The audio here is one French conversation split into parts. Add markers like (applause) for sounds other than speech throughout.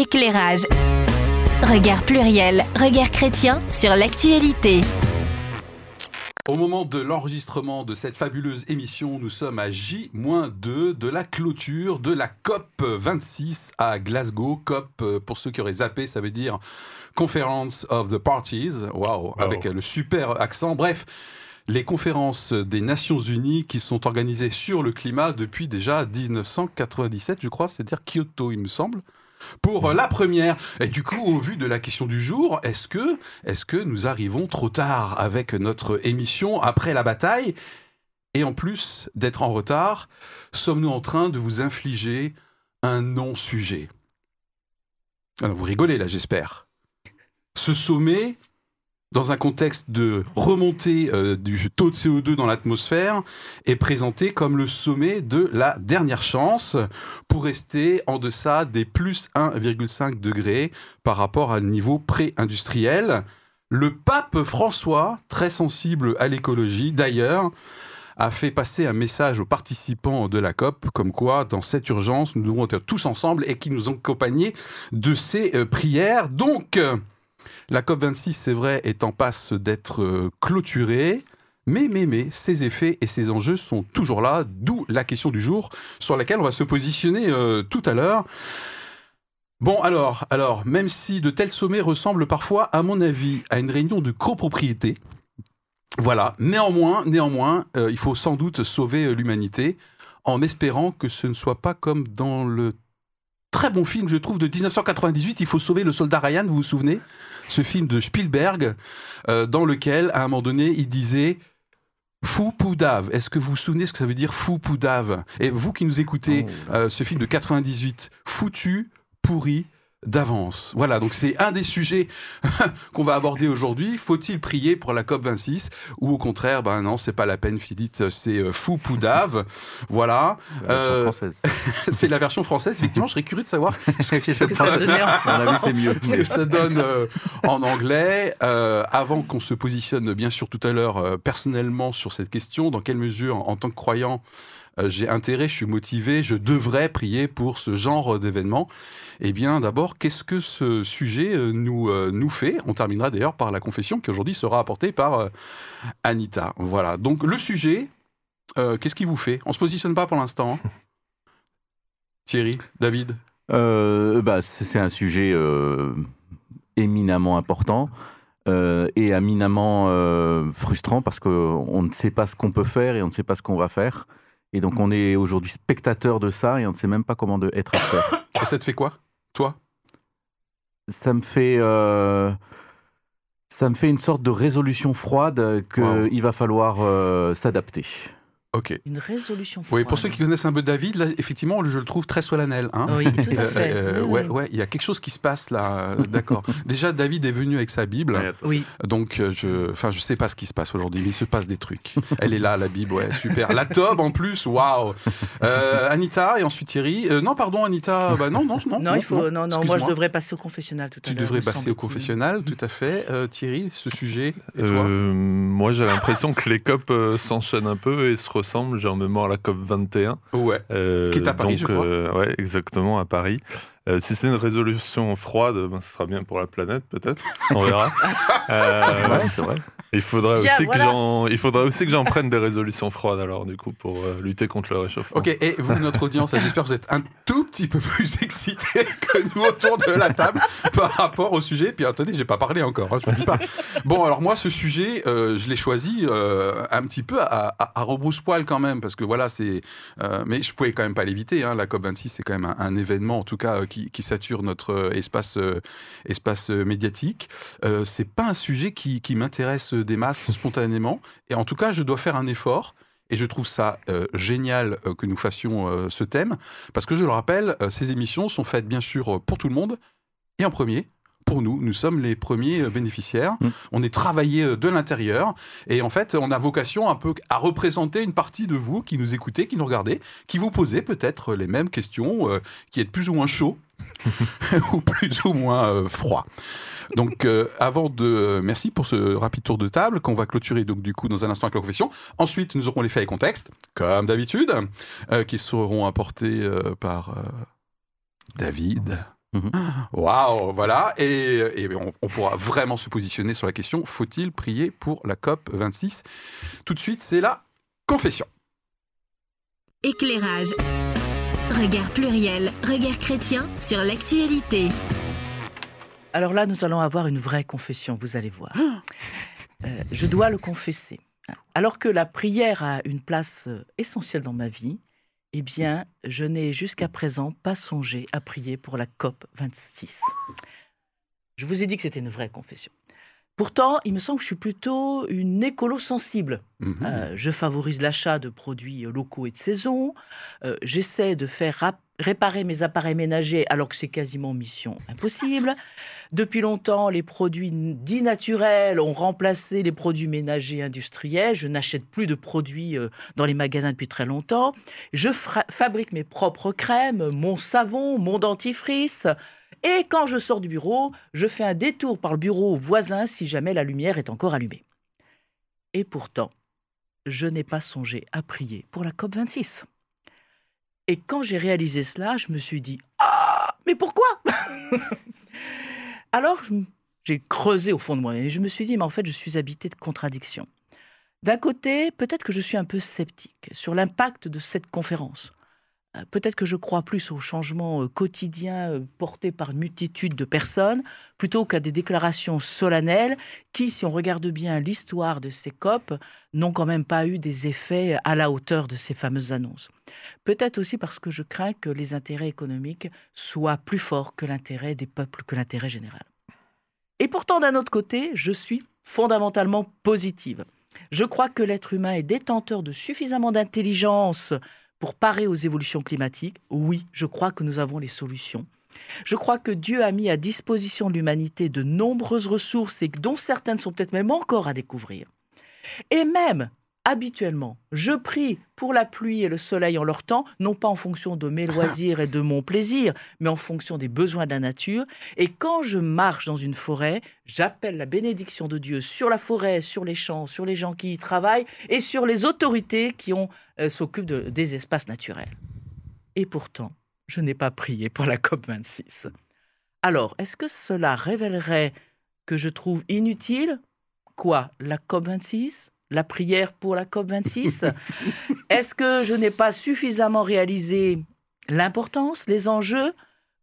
éclairage. Regard pluriel, regard chrétien sur l'actualité. Au moment de l'enregistrement de cette fabuleuse émission, nous sommes à J-2 de la clôture de la COP 26 à Glasgow. COP, euh, pour ceux qui auraient zappé, ça veut dire Conference of the Parties. Waouh, avec le super accent. Bref, les conférences des Nations Unies qui sont organisées sur le climat depuis déjà 1997, je crois, c'est-à-dire Kyoto, il me semble pour euh, la première. Et du coup, au vu de la question du jour, est-ce que, nous arrivons trop tard avec notre émission après la bataille? Et en plus d'être en retard, sommes-nous en train de vous infliger un non-sujet? Vous rigolez là, j'espère. Ce sommet dans un contexte de remontée euh, du taux de CO2 dans l'atmosphère, est présenté comme le sommet de la dernière chance pour rester en deçà des plus 1,5 degrés par rapport à un niveau pré-industriel. Le pape François, très sensible à l'écologie d'ailleurs, a fait passer un message aux participants de la COP, comme quoi, dans cette urgence, nous devons être tous ensemble et qui nous ont accompagnés de ces euh, prières. Donc, la COP26, c'est vrai, est en passe d'être euh, clôturée. Mais, mais, mais, ses effets et ses enjeux sont toujours là, d'où la question du jour sur laquelle on va se positionner euh, tout à l'heure. Bon, alors, alors, même si de tels sommets ressemblent parfois, à mon avis, à une réunion de copropriété, voilà, néanmoins, néanmoins, euh, il faut sans doute sauver l'humanité en espérant que ce ne soit pas comme dans le très bon film, je trouve, de 1998. Il faut sauver le soldat Ryan, vous vous souvenez? Ce film de Spielberg, euh, dans lequel, à un moment donné, il disait Fou Poudave. Est-ce que vous vous souvenez ce que ça veut dire Fou Poudave Et vous qui nous écoutez, oh euh, ce film de 98, foutu, pourri, d'avance. Voilà, donc c'est un des sujets (laughs) qu'on va aborder aujourd'hui. Faut-il prier pour la COP 26 ou au contraire, ben non, c'est pas la peine, Philippe, c'est euh, fou poudave. (laughs) Voilà. Euh, (laughs) c'est la version française. Effectivement, je serais curieux de savoir ce que ça, donne. c'est mieux. Ce que ça donne euh, en anglais. avant qu'on se positionne, bien sûr, tout à l'heure, personnellement sur cette question, dans quelle mesure, en tant que croyant, j'ai intérêt, je suis motivé, je devrais prier pour ce genre d'événement. Eh bien, d'abord, qu'est-ce que ce sujet euh, nous, euh, nous fait? On terminera d'ailleurs par la confession qui aujourd'hui sera apportée par euh, Anita. Voilà. Donc, le sujet, qu'est-ce qui vous fait? On se positionne pas pour l'instant. Hein? (laughs) Thierry, David? Bah, C'est un sujet éminemment important. et éminemment frustrant parce qu'on ne sait pas ce qu'on peut faire et on ne sait pas ce qu'on va faire. Et donc on est aujourd'hui spectateur de ça et on ne sait même pas comment de être acteur. (coughs) Et ça te fait quoi toi? Ça me fait. Euh, ça me fait une sorte de résolution froide qu'il va falloir euh, s'adapter. Ok. Une résolution. Oui, pour ceux qui connaissent un peu David, là, effectivement, je le trouve très solennel. Hein oui, tout à fait. Euh, ouais, ouais, il y a quelque chose qui se passe là. D'accord. (laughs) Déjà, David est venu avec sa Bible. Oui. Donc, euh, je, enfin, je sais pas ce qui se passe aujourd'hui, mais il se passe des trucs. Elle est là, la Bible, ouais, super. La Tob en plus, waouh. Euh, Anita et ensuite Thierry. non, pardon, Anita. Bah non, non, non. Non, il faut. Non, non. Moi, je devrais passer au confessionnal tout à l'heure. Tu devrais passer au confessionnal, tout à fait. Thierry, ce sujet. Et toi? moi, j'ai l'impression que les copes s'enchaînent un peu et se ressemble, j'ai en mémoire la COP 21. Ouais. Euh, qui est à Paris, je crois. Euh, ouais, exactement, à Paris. Euh, si c'est une résolution froide, ben, ce sera bien pour la planète, peut-être. On verra. ouais, (laughs) c'est vrai. Il faudrait, aussi que j'en, il faudrait aussi que j'en prenne des résolutions froides, alors, du coup, pour lutter contre le réchauffement. Ok, et vous, notre audience, j'espère que vous êtes un tout petit peu plus (laughs) excités que nous autour de la table par rapport au sujet. Puis attendez, j'ai pas parlé encore, hein, je vous dis pas. Bon, alors moi, ce sujet, je l'ai choisi un petit peu à, à, rebrousse-poil quand même, parce que voilà, c'est. mais je pouvais quand même pas l'éviter. Hein, la COP26, c'est quand même un, un, événement, en tout cas, qui qui, sature notre euh, espace, euh, espace euh, médiatique. c'est pas un sujet qui, m'intéresse des masses spontanément. Et en tout cas, je dois faire un effort. Et je trouve ça génial que nous fassions ce thème, parce que je le rappelle, ces émissions sont faites bien sûr pour tout le monde, et en premier pour nous. Nous sommes les premiers euh, bénéficiaires. Mm. On est travaillé euh, de l'intérieur. Et en fait, on a vocation un peu à représenter une partie de vous qui nous écoutez, qui nous regardez, qui vous posez peut-être les mêmes questions, euh, qui êtes plus ou moins chaud (laughs) (laughs) ou plus ou moins froid. Donc, avant de. merci pour ce rapide tour de table qu'on va clôturer donc du coup dans un instant avec la confession. Ensuite, nous aurons les faits et contextes, comme d'habitude, qui seront apportés par David. Mhm. Waouh, voilà. Et, et on, on pourra vraiment se positionner sur la question faut-il prier pour la COP 26 Tout de suite, c'est la confession. Éclairage. Regard pluriel, regard chrétien sur l'actualité. Alors là, nous allons avoir une vraie confession, vous allez voir. Euh, je dois le confesser. Alors que la prière a une place euh, essentielle dans ma vie, eh bien, je n'ai jusqu'à présent pas songé à prier pour la COP 26. Je vous ai dit que c'était une vraie confession. Pourtant, il me semble que je suis plutôt une écolo sensible. Mhm. Euh, je favorise l'achat de produits locaux et de saison. Euh, J'essaie de faire réparer mes appareils ménagers alors que c'est quasiment mission impossible. Depuis longtemps, les produits dits naturels ont remplacé les produits ménagers industriels. Je n'achète plus de produits euh, dans les magasins depuis très longtemps. Je fabrique mes propres crèmes, mon savon, mon dentifrice. Et quand je sors du bureau, je fais un détour par le bureau voisin si jamais la lumière est encore allumée. Et pourtant, je n'ai pas songé à prier pour la COP26. Et quand j'ai réalisé cela, je me suis dit Ah, mais pourquoi? Alors, j'ai creusé au fond de moi et je me suis dit Mais en fait, je suis habité de contradictions. D'un côté, peut-être que je suis un peu sceptique sur l'impact de cette conférence. Euh, Peut-être que je crois plus aux changements euh, quotidiens euh, portés par une multitude de personnes plutôt qu'à des déclarations solennelles qui, si on regarde bien l'histoire de ces COP, n'ont quand même pas eu des effets à la hauteur de ces fameuses annonces. Peut-être aussi parce que je crains que les intérêts économiques soient plus forts que l'intérêt des peuples, que l'intérêt général. Et pourtant, d'un autre côté, je suis fondamentalement positive. Je crois que l'être humain est détenteur de suffisamment d'intelligence pour parer aux évolutions climatiques. Oui, je crois que nous avons les solutions. Je crois que Dieu a mis à disposition de l'humanité de nombreuses ressources et dont certaines sont peut-être même encore à découvrir. Et même, habituellement, je prie pour la pluie et le soleil en leur temps, non pas en fonction de mes loisirs et de mon plaisir, mais en fonction des besoins de la nature. Et quand je marche dans une forêt, j'appelle la bénédiction de Dieu sur la forêt, sur les champs, sur les gens qui y travaillent et sur les autorités qui euh, s'occupent de- des espaces naturels. Et pourtant, je n'ai pas prié pour la COP26. Alors, est-ce que cela révélerait que je trouve inutile? Quoi La COP26 La prière pour la COP26 (laughs) Est-ce que je n'ai pas suffisamment réalisé l'importance, les enjeux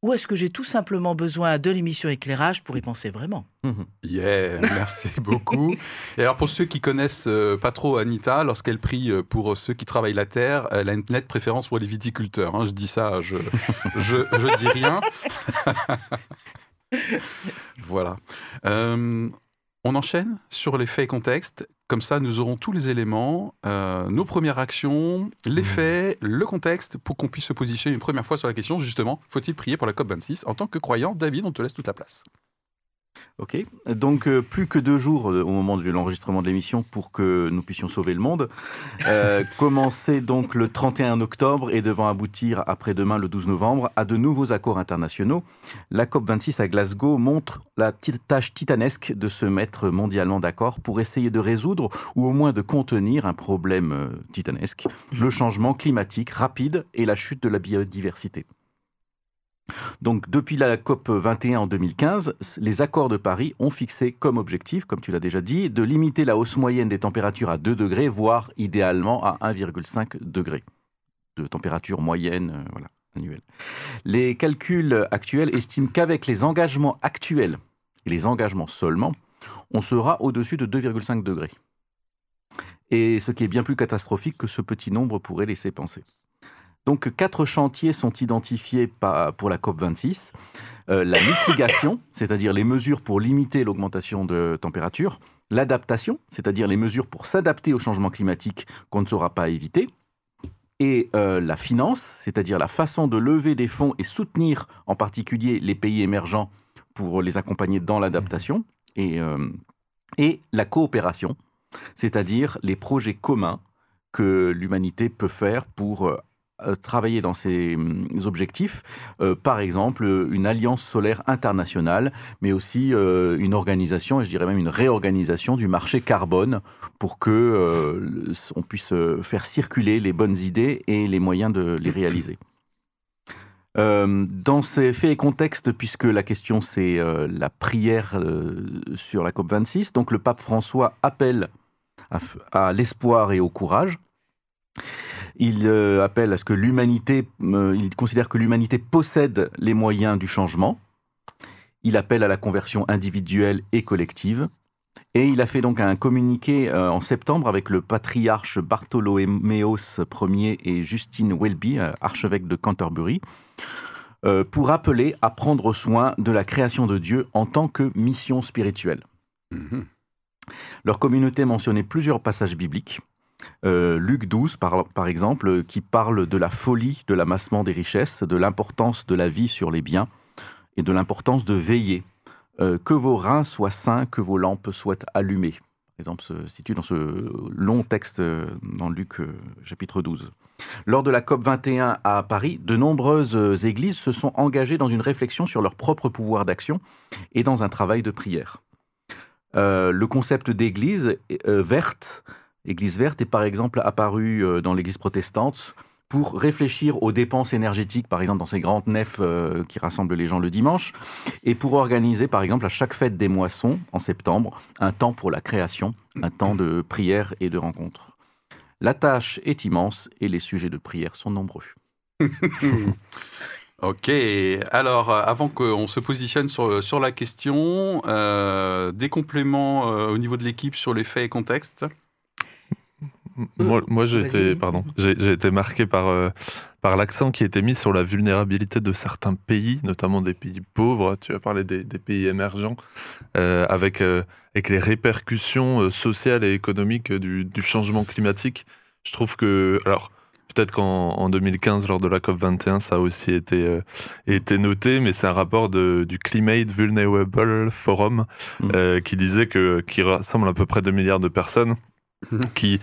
Ou est-ce que j'ai tout simplement besoin de l'émission éclairage pour y penser vraiment? Yeah, merci (laughs) beaucoup. Et alors pour ceux qui connaissent euh, pas trop Anita, lorsqu'elle prie euh, pour ceux qui travaillent la terre, elle a une nette préférence pour les viticulteurs. hein. Je dis ça, je, je, je dis rien. (laughs) voilà. Euh, on enchaîne sur les faits et contextes. Comme ça, nous aurons tous les éléments, euh, nos premières actions, les faits, le contexte, pour qu'on puisse se positionner une première fois sur la question, justement, faut-il prier pour la COP26 En tant que croyant, David, on te laisse toute la place. Ok, donc euh, plus que deux jours euh, au moment de l'enregistrement de l'émission pour que nous puissions sauver le monde. Euh, (laughs) commencer donc le 31 octobre et devant aboutir après-demain le 12 novembre à de nouveaux accords internationaux. La COP26 à Glasgow montre la tâche titanesque de se mettre mondialement d'accord pour essayer de résoudre ou au moins de contenir un problème euh, titanesque, le (laughs) changement climatique rapide et la chute de la biodiversité. Donc, depuis la COP 21 en 2015, les accords de Paris ont fixé comme objectif, comme tu l'as déjà dit, de limiter la hausse moyenne des températures à 2 degrés, voire idéalement à 1,5 degré de température moyenne euh, annuelle. Les calculs actuels estiment qu'avec les engagements actuels, et les engagements seulement, on sera au-dessus de 2,5 degrés. Et ce qui est bien plus catastrophique que ce petit nombre pourrait laisser penser. Donc, quatre chantiers sont identifiés pour la COP26. Euh, la mitigation, c'est-à-dire les mesures pour limiter l'augmentation de température. L'adaptation, c'est-à-dire les mesures pour s'adapter au changement climatique qu'on ne saura pas éviter. Et euh, la finance, c'est-à-dire la façon de lever des fonds et soutenir en particulier les pays émergents pour les accompagner dans l'adaptation. Et, euh, la coopération, c'est-à-dire les projets communs que l'humanité peut faire pour travailler dans ces hum, objectifs, euh, par exemple euh, une alliance solaire internationale, mais aussi euh, une organisation, et je dirais même une réorganisation du marché carbone pour que euh, on puisse euh, faire circuler les bonnes idées et les moyens de les réaliser. Euh, dans ces faits et contextes, puisque la question c'est euh, la prière euh, sur la COP26, donc le pape François appelle à l'espoir et au courage. Il euh, appelle à ce que l'humanité, euh, il considère que l'humanité possède les moyens du changement. Il appelle à la conversion individuelle et collective. Et il a fait donc un communiqué euh, en septembre avec le patriarche Bartholoméos Ier et Justine Welby, euh, archevêque de Canterbury, euh, pour appeler à prendre soin de la création de Dieu en tant que mission spirituelle. Mhm. Leur communauté mentionnait plusieurs passages bibliques. Euh, Luc 12, par, exemple, euh, qui parle de la folie de l'amassement des richesses, de l'importance de la vie sur les biens et de l'importance de veiller. Euh, que vos reins soient sains, que vos lampes soient allumées. Par exemple, se situe dans ce long texte dans Luc chapitre 12. Lors de la COP 21 à Paris, de nombreuses églises se sont engagées dans une réflexion sur leur propre pouvoir d'action et dans un travail de prière. Le concept d'église verte, église verte, est par exemple apparu euh, dans l'église protestante pour réfléchir aux dépenses énergétiques, par exemple dans ces grandes nefs euh, qui rassemblent les gens le dimanche, et pour organiser, par exemple, à chaque fête des moissons, en septembre, un temps pour la création, un temps de prière et de rencontre. La tâche est immense et les sujets de prière sont nombreux. (laughs) Ok, alors euh, avant qu'on se positionne sur, la question, des compléments au niveau de l'équipe sur les faits et contextes Moi, moi j'ai été, pardon, j'ai été marqué par, euh, par l'accent qui était mis sur la vulnérabilité de certains pays, notamment des pays pauvres. Tu as parlé des, des pays émergents, euh, avec, euh, avec les répercussions euh, sociales et économiques du, du changement climatique. Je trouve que, alors, peut-être qu'en en 2015, lors de la COP 21, ça a aussi été, euh, été noté, mais c'est un rapport de, du Climate Vulnerable Forum Mm. euh, qui disait que qui rassemble à peu près 2 milliards de personnes, Mhm. qui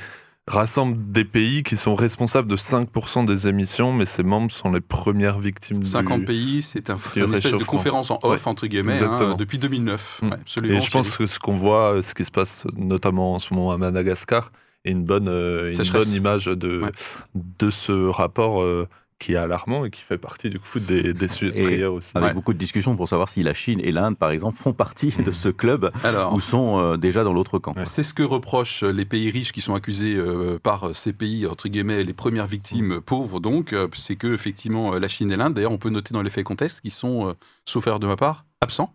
rassemble des pays qui sont responsables de 5% des émissions, mais ces membres sont les premières victimes 50 du... pays, c'est un, une espèce de conférence en off, entre guillemets, hein, depuis 2009. Mm. Ouais, absolument. Et je pense que ce qu'on voit, euh, ce qui se passe notamment en ce moment à Madagascar, est une bonne, euh, une bonne image de, Ouais. de ce rapport euh, qui est alarmant et qui fait partie du coup des, des sujets de prière aussi. Avec Ouais. beaucoup de discussions pour savoir si la Chine et l'Inde, par exemple, font partie de ce club Alors, ou sont euh, déjà dans l'autre camp. Ouais. c'est ce que reprochent les pays riches qui sont accusés euh, par ces pays, entre guillemets, les premières victimes pauvres, donc, euh, c'est que, effectivement, euh, la Chine et l'Inde, d'ailleurs, on peut noter dans les faits et contextes, qui sont, euh, sauf erreur de ma part, absents.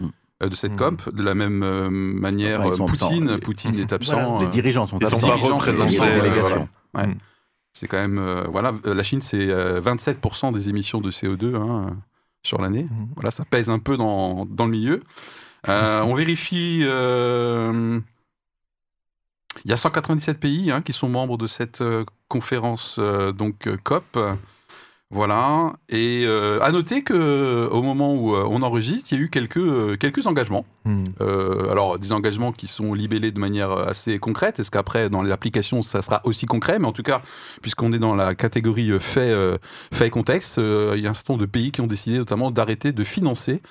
Mm. euh, De cette Mm. COP, de la même euh, manière, euh, absents. Poutine, Les- Poutine est absent. Voilà. Les euh, dirigeants sont Ils sont absents. pas dirigeants, représentés, euh, voilà. Ouais. Mm. C'est quand même, euh, voilà, euh, la Chine, c'est euh, 27% des émissions de CO2 hein, euh, sur l'année. Mhm. Voilà, ça pèse un peu dans, dans le milieu. Euh, on vérifie. euh, il y a 197 pays hein, qui sont membres de cette euh, conférence euh, donc euh, COP. Voilà. Et euh, à noter que au moment où euh, on enregistre, il y a eu quelques euh, quelques engagements. Mm. Euh, alors, des engagements qui sont libellés de manière assez concrète. Est-ce qu'après, dans l'application, ça sera aussi concret? Mais en tout cas, puisqu'on est dans la catégorie euh, fait, euh, fait et contexte, euh, il y a un certain nombre de pays qui ont décidé notamment d'arrêter de financer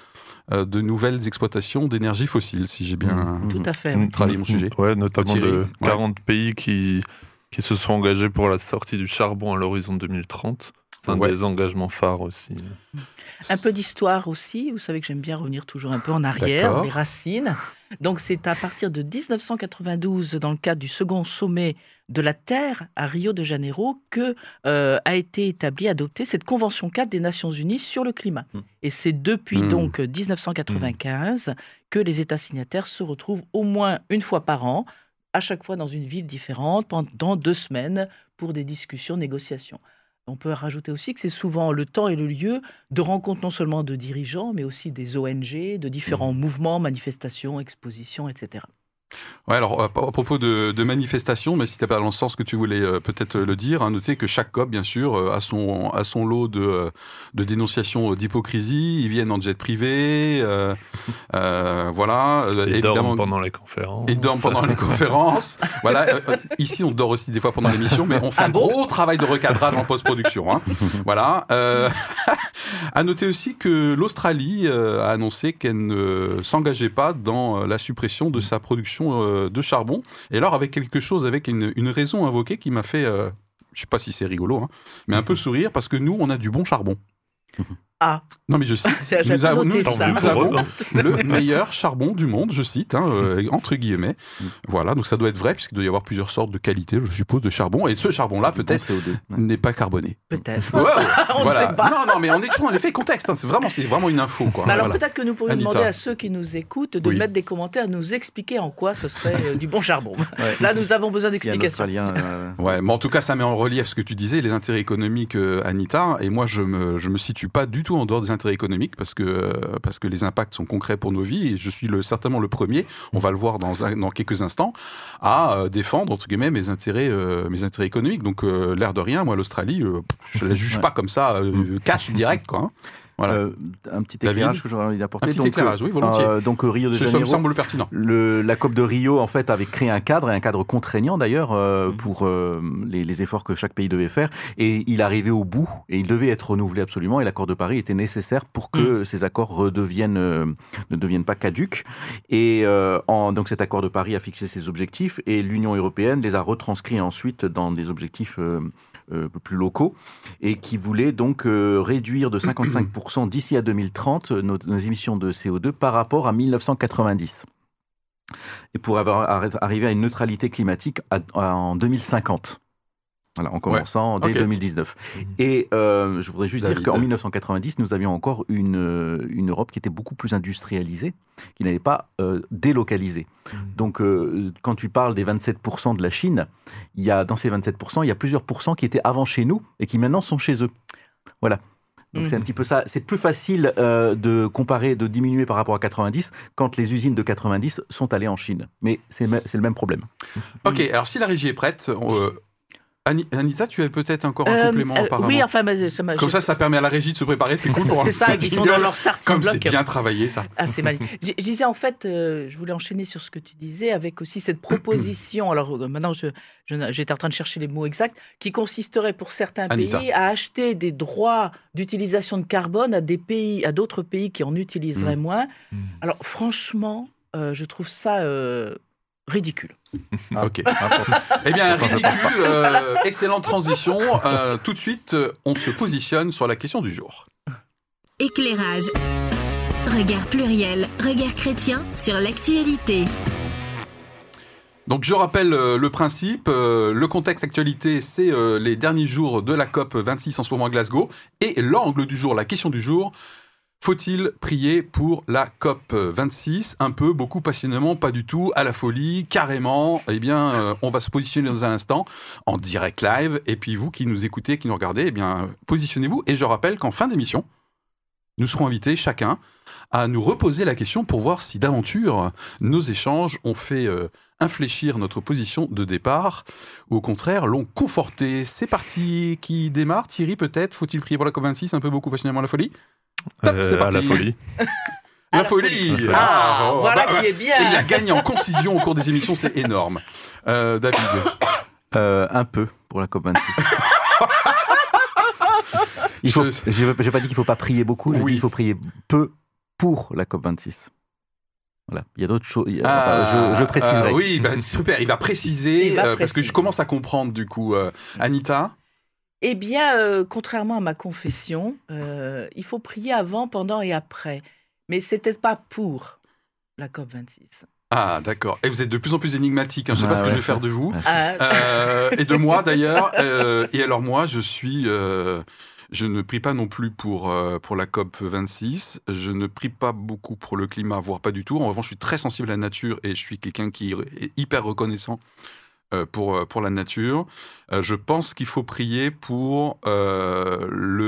euh, de nouvelles exploitations d'énergie fossile, si j'ai bien... Mhm. Tout à fait. Mm, oui. travailler mon mm, sujet. Ouais, notamment Thierry, de ouais. 40 pays qui, qui se sont engagés pour la sortie du charbon à l'horizon 2030. C'est un Ouais. des engagements phares aussi. Un peu d'histoire aussi. Vous savez que j'aime bien revenir toujours un peu en arrière, les racines. Donc c'est à partir de 1992, dans le cadre du second sommet de la Terre à Rio de Janeiro, que euh, a été établie, adoptée cette Convention 4 des Nations Unies sur le climat. Mm. Et c'est depuis Mm. donc 1995 que les États signataires se retrouvent au moins une fois par an, à chaque fois dans une ville différente, pendant deux semaines, pour des discussions, négociations. On peut rajouter aussi que c'est souvent le temps et le lieu de rencontres non seulement de dirigeants, mais aussi des ONG, de différents mouvements, manifestations, expositions, etc. Ouais, alors à, à propos de, de manifestations, mais si tu pas dans le sens que tu voulais euh, peut-être le dire, hein, notez que chaque COP, bien sûr, euh, a, son, a son lot de, euh, de dénonciations euh, d'hypocrisie. Ils viennent en jet privé, euh, euh, voilà. euh, Ils dorment pendant les conférences. Ils dorment pendant les conférences. (laughs) Voilà. euh, euh, ici, on dort aussi des fois pendant l'émission, mais on fait Ah un bon gros travail de recadrage en post-production. hein. (laughs) Voilà. Euh, (laughs) à noter aussi que l'Australie euh, a annoncé qu'elle ne s'engageait pas dans euh, la suppression de sa production euh, de charbon. Et alors, avec quelque chose, avec une, une raison invoquée qui m'a fait, euh, je sais pas si c'est rigolo, hein, mais un peu sourire, parce que nous, on a du bon charbon. Ah, Non, mais je cite. (laughs) Nous avons, nous, ça. nous le meilleur charbon du monde, je cite, hein, euh, entre guillemets. Mm. Voilà, donc ça doit être vrai, puisqu'il doit y avoir plusieurs sortes de qualités, je suppose, de charbon. Et ce charbon-là, peut-être, CO2. Ouais. n'est pas carboné. peut-être. (laughs) On ne sait pas. Non, non, mais on est toujours en effet contexte. hein, C'est vraiment, c'est vraiment une info. Quoi. Mais alors Voilà. peut-être que nous pourrions Anita. demander à ceux qui nous écoutent de Oui. mettre des commentaires, nous expliquer en quoi ce serait euh, du bon charbon. (laughs) Ouais. Là, nous avons besoin Si d'explications. Australien, euh, Ouais, mais en tout cas, ça met en relief ce que tu disais, les intérêts économiques, euh, Anita. Et moi, je me, je me situe pas du tout en dehors des intérêts économiques parce que, euh, parce que les impacts sont concrets pour nos vies. Et je suis le, certainement le premier, on va le voir dans, dans quelques instants, à euh, défendre, entre guillemets, mes intérêts, euh, mes intérêts économiques. Donc, euh, l'air de rien, moi, l'Australie, euh, je la juge Ouais. pas comme ça, euh, cash direct, quoi. hein. Voilà. euh, un petit David éclairage que j'aurais envie d'apporter. Un petit Donc, éclairage, euh, oui, volontiers. euh, donc Rio de Ce me Janeiro. semble le pertinent. Le, la COP de Rio, en fait, avait créé un cadre, et un cadre contraignant d'ailleurs, euh, Mhm. pour les, les efforts que chaque pays devait faire. Et il arrivait au bout, et il devait être renouvelé absolument, et l'accord de Paris était nécessaire pour que ces accords redeviennent, ne deviennent pas caduques. Et en, donc cet accord de Paris a fixé ses objectifs, et l'Union européenne les a retranscrits ensuite dans des objectifs plus locaux, et qui voulaient donc réduire de (clears throat) 55% d'ici à 2030 nos, nos émissions de CO2 par rapport à 1990 et pour avoir, arri- arriver à une neutralité climatique à- à- en 2050. Voilà, en commençant dès ok. 2019. Mhm. Et euh, je voudrais juste David. dire qu'en 1990, nous avions encore une, euh, une Europe qui était beaucoup plus industrialisée, qui n'avait pas euh, délocalisé. Donc, euh, quand tu parles des 27% de la Chine, il y a, dans ces 27%, il y a plusieurs pourcents qui étaient avant chez nous et qui maintenant sont chez eux. Voilà. Donc, c'est un petit peu ça. C'est plus facile euh, de comparer, de diminuer par rapport à 90 quand les usines de 90 sont allées en Chine. Mais c'est le même problème. Ok, alors si la régie est prête, euh, Ani- Anita, tu as peut-être encore un Euh, complément euh, apparemment. oui, enfin, ça m'a. Comme je- ça, ça permet à la régie de se préparer, c'est cool pour C'est ça, ils sont dans leur starting Comme c'est bien travaillé, ça. Ah, c'est magnifique. Je, je disais en fait, euh, je voulais enchaîner sur ce que tu disais avec aussi cette proposition. Alors euh, maintenant, je- je- j'étais en train de chercher les mots exacts, qui consisterait pour certains Anita. pays à acheter des droits d'utilisation de carbone à des pays, à d'autres pays qui en utiliseraient Mm. moins. Mm. Alors franchement, euh, je trouve ça euh, ridicule. Ok. Eh bien, ridicule, euh, excellente transition. Euh, tout de suite, euh, on se positionne sur la question du jour. Éclairage. Regard pluriel, regard chrétien sur l'actualité. Donc, je rappelle euh, le principe. euh, le contexte actualité, c'est euh, les derniers jours de la COP 26 en ce moment à Glasgow. Et l'angle du jour, la question du jour. Faut-il prier pour la COP 26 Un peu, beaucoup, passionnément, pas du tout, à la folie, carrément. Eh bien, euh, on va se positionner dans un instant en direct live. Et puis vous qui nous écoutez, qui nous regardez, eh bien, positionnez-vous. Et je rappelle qu'en fin d'émission, nous serons invités chacun à nous reposer la question pour voir si d'aventure nos échanges ont fait euh, infléchir notre position de départ ou au contraire l'ont conforté. C'est parti, qui démarre? Thierry peut-être? Faut-il prier pour la COP26 un peu beaucoup passionnément la folie? Top, c'est Euh, à la parti. folie. (laughs) La, la folie, folie. Ah, oh, voilà bah, bah, qui est bien. et il a gagné en concision au cours des émissions, c'est énorme. Euh, David (coughs) Euh, un peu pour la COP26. Il faut, Je- n'ai pas dit qu'il ne faut pas prier beaucoup, j'ai Oui. dit qu'il faut prier peu pour la COP26. Voilà, il y a d'autres choses. Ah, enfin, je, je préciserai. euh, oui, bah, super, il va préciser, Il va euh, parce que je commence à comprendre du coup. euh, Anita Eh bien, euh, contrairement à ma confession, euh, il faut prier avant, pendant et après. Mais c'était pas pour la COP26. Ah, d'accord. Et vous êtes de plus en plus énigmatique, hein, je ne sais Ah, pas ce que je vais faire de vous. Ah, Euh, et de moi d'ailleurs. Et alors moi, je suis, je ne prie pas non plus pour euh, pour la COP 26. Je ne prie pas beaucoup pour le climat, voire pas du tout. En revanche, je suis très sensible à la nature et je suis quelqu'un qui est hyper reconnaissant. Euh, Pour, euh, pour la nature. Euh, je pense qu'il faut prier pour le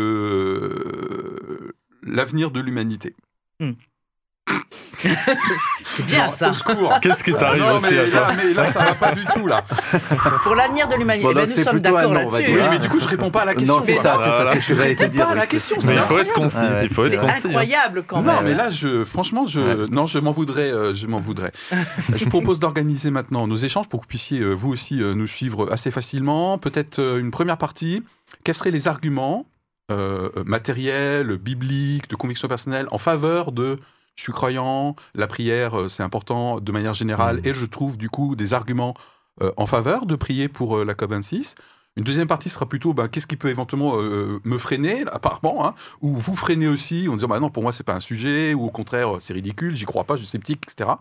l'avenir de l'humanité. C'est bien ça. Qu'est-ce qui t'arrive non, aussi mais, à toi là, mais là, ça va pas du tout, là. Pour l'avenir de l'humanité. Bon, ben, nous sommes d'accord non, là-dessus. Oui, dire. mais du coup, je réponds pas à la question. non, c'est ça, c'est ça, Voilà. c'est ce que Je j'allais te réponds dire. pas à la oui, question, c'est- Mais il faut être concis. Ah ouais. C'est hein. incroyable quand Non, même. mais là, je, franchement, je, non, je m'en voudrais, euh, je m'en voudrais. (laughs) je propose d'organiser maintenant nos échanges pour que vous puissiez, euh, vous aussi, euh, nous suivre assez facilement. Peut-être euh, une première partie. Quels seraient les arguments matériels, bibliques, de conviction personnelle en faveur de je suis croyant, la prière, euh, c'est important de manière générale, Mhm. et je trouve du coup des arguments euh, en faveur de prier pour euh, la COP26. Une deuxième partie sera plutôt bah, qu'est-ce qui peut éventuellement euh, me freiner, apparemment, hein, ou vous freiner aussi en disant bah non, pour moi, c'est pas un sujet, ou au contraire, c'est ridicule, j'y crois pas, je suis sceptique, etc.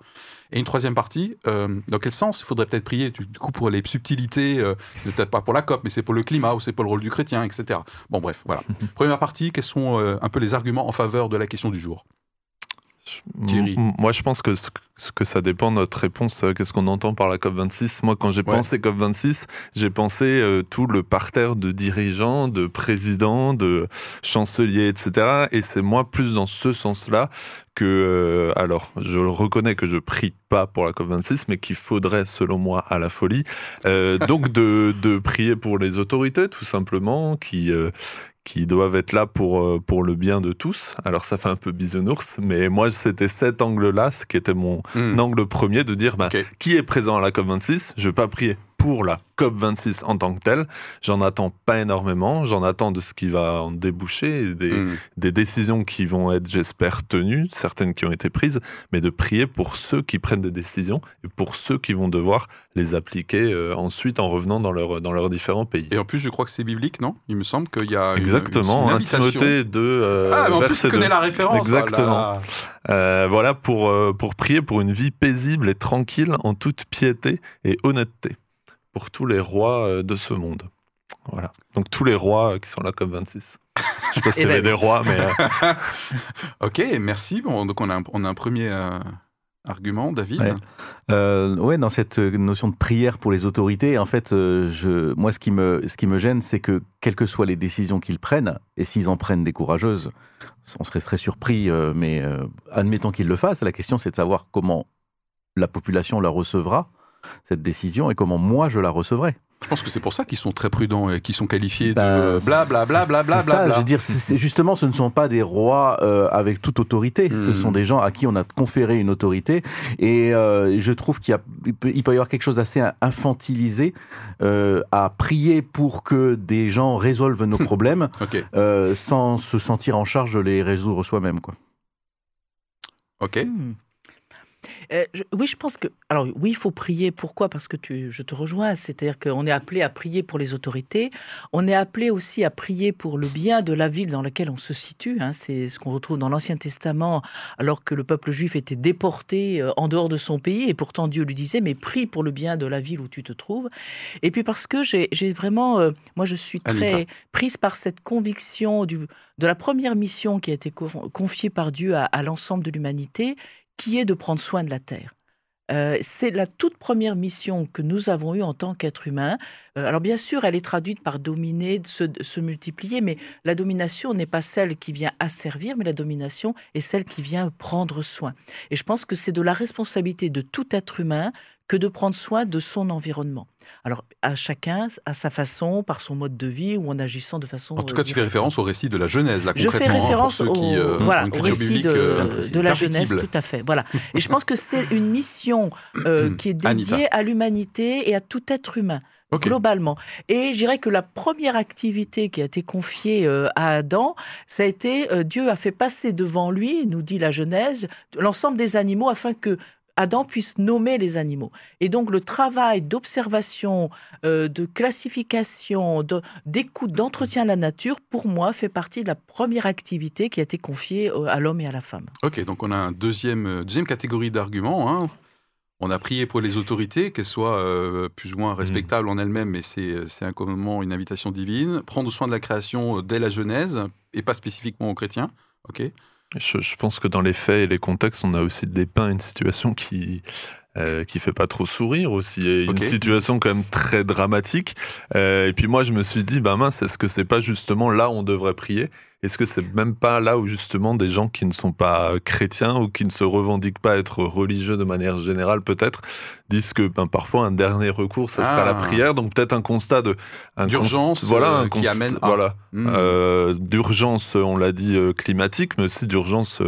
Et une troisième partie, euh, dans quel sens? Il faudrait peut-être prier du coup pour les subtilités, euh, c'est peut-être pas pour la COP, mais c'est pour le climat, ou c'est pour le rôle du chrétien, etc. Bon, bref, voilà. (laughs) Première partie, quels sont un peu les arguments en faveur de la question du jour? Thierry. Moi, je pense que, que ça dépend de notre réponse. euh, Qu'est-ce qu'on entend par la COP26 Moi, quand j'ai Ouais. pensé COP26, j'ai pensé euh, tout le parterre de dirigeants, de présidents, de chanceliers, etc. Et c'est moi plus dans ce sens-là que, euh, alors, je reconnais que je prie pas pour la COP26, mais qu'il faudrait, selon moi, à la folie, euh, donc de, de prier pour les autorités, tout simplement, qui, qui doivent être là pour, euh, pour le bien de tous. Alors ça fait un peu bisounours, mais moi c'était cet angle-là, ce qui était mon Hmm. angle premier, de dire bah, qui est présent à la COP26 Je vais pas prier pour la COP26 en tant que telle. J'en attends pas énormément. J'en attends de ce qui va en déboucher, des, Hmm. des décisions qui vont être, j'espère, tenues, certaines qui ont été prises, mais de prier pour ceux qui prennent des décisions et pour ceux qui vont devoir les appliquer euh, ensuite en revenant dans, leur, dans leurs différents pays. Et en plus, je crois que c'est biblique, non? Il me semble qu'il y a une- Exactement, une, un invitation. Timothée 2, euh, Ah, mais en plus, tu connais 2. la référence. oh Exactement. Euh, voilà, pour, pour prier pour une vie paisible et tranquille en toute piété et honnêteté pour tous les rois euh, de ce monde. Voilà. Donc tous les rois euh, qui sont là comme 26. Je sais pas s'il (laughs) y Eh ben avait des rois, mais euh, (laughs) Ok, merci. Bon, donc on a un, on a un premier euh, argument, David. Ouais. Euh, ouais, dans cette notion de prière pour les autorités, en fait, euh, je, moi, ce qui me, ce qui me gêne, c'est que quelles que soient les décisions qu'ils prennent, et s'ils en prennent des courageuses, on serait très surpris, euh, mais euh, admettons qu'ils le fassent. La question, c'est de savoir comment la population la recevra cette décision et comment moi je la recevrai. Je pense que c'est pour ça qu'ils sont très prudents et qu'ils sont qualifiés de bla bla bla bla bla. Je veux dire, justement, ce ne sont pas des rois euh, avec toute autorité. Ce Hmm. sont des gens à qui on a conféré une autorité. Et euh, je trouve qu'il y a, il peut, y avoir quelque chose d'assez infantilisé euh, à prier pour que des gens résolvent nos (laughs) problèmes euh, sans se sentir en charge de les résoudre soi-même. Quoi. ok. Euh, je- oui, je pense que. Alors, oui, il faut prier. Pourquoi? Parce que tu, je te rejoins. C'est-à-dire qu'on est appelé à prier pour les autorités. On est appelé aussi à prier pour le bien de la ville dans laquelle on se situe. hein. C'est ce qu'on retrouve dans l'Ancien Testament, alors que le peuple juif était déporté euh, en dehors de son pays. Et pourtant, Dieu lui disait Mais prie pour le bien de la ville où tu te trouves. Et puis, parce que j'ai vraiment. euh, moi, je suis très Anita. prise par cette conviction du, de la première mission qui a été co- confiée par Dieu à, à l'ensemble de l'humanité, qui est de prendre soin de la terre. Euh, c'est la toute première mission que nous avons eue en tant qu'être humain. Euh, alors bien sûr, elle est traduite par dominer, se multiplier, mais la domination n'est pas celle qui vient asservir, mais la domination est celle qui vient prendre soin. Et je pense que c'est de la responsabilité de tout être humain que de prendre soin de son environnement. Alors à chacun, à sa façon, par son mode de vie ou en agissant de façon... En tout euh, cas, tu fais référence au récit de la Genèse, là, Je fais concrètement. hein, référence pour ceux qui, au, euh, voilà, au culture récit de, euh, de la Genèse, tout à fait. Voilà. Et je pense que c'est une mission euh, (clears throat) qui est dédiée Anita. à l'humanité et à tout être humain, globalement. Et je dirais que la première activité qui a été confiée à Adam, ça a été Dieu a fait passer devant lui, nous dit la Genèse, l'ensemble des animaux afin que Adam puisse nommer les animaux. Et donc le travail d'observation, euh, de classification, de- d'écoute, d'entretien de la nature, pour moi, fait partie de la première activité qui a été confiée à l'homme et à la femme. Ok, donc on a une deuxième, euh, deuxième catégorie d'arguments. hein. On a prié pour les autorités, qu'elles soient euh, plus ou moins respectables en elles-mêmes, mais c'est c'est un commandement, une invitation divine. Prendre soin de la création dès la Genèse, et pas spécifiquement aux chrétiens. Ok. Je, pense que dans les faits et les contextes, on a aussi dépeint une situation qui euh, qui fait pas trop sourire aussi, et une situation quand même très dramatique. Euh, et puis moi, je me suis dit, bah mince, est-ce que c'est pas justement là où on devrait prier? Est-ce que c'est même pas là où justement des gens qui ne sont pas chrétiens ou qui ne se revendiquent pas être religieux de manière générale, peut-être, disent que ben, parfois un dernier recours, ça sera Ah. la prière. Donc peut-être un constat de D'urgence, voilà, euh, un qui const- amène à- voilà, Hmm. euh, d'urgence, on l'a dit, climatique, mais aussi d'urgence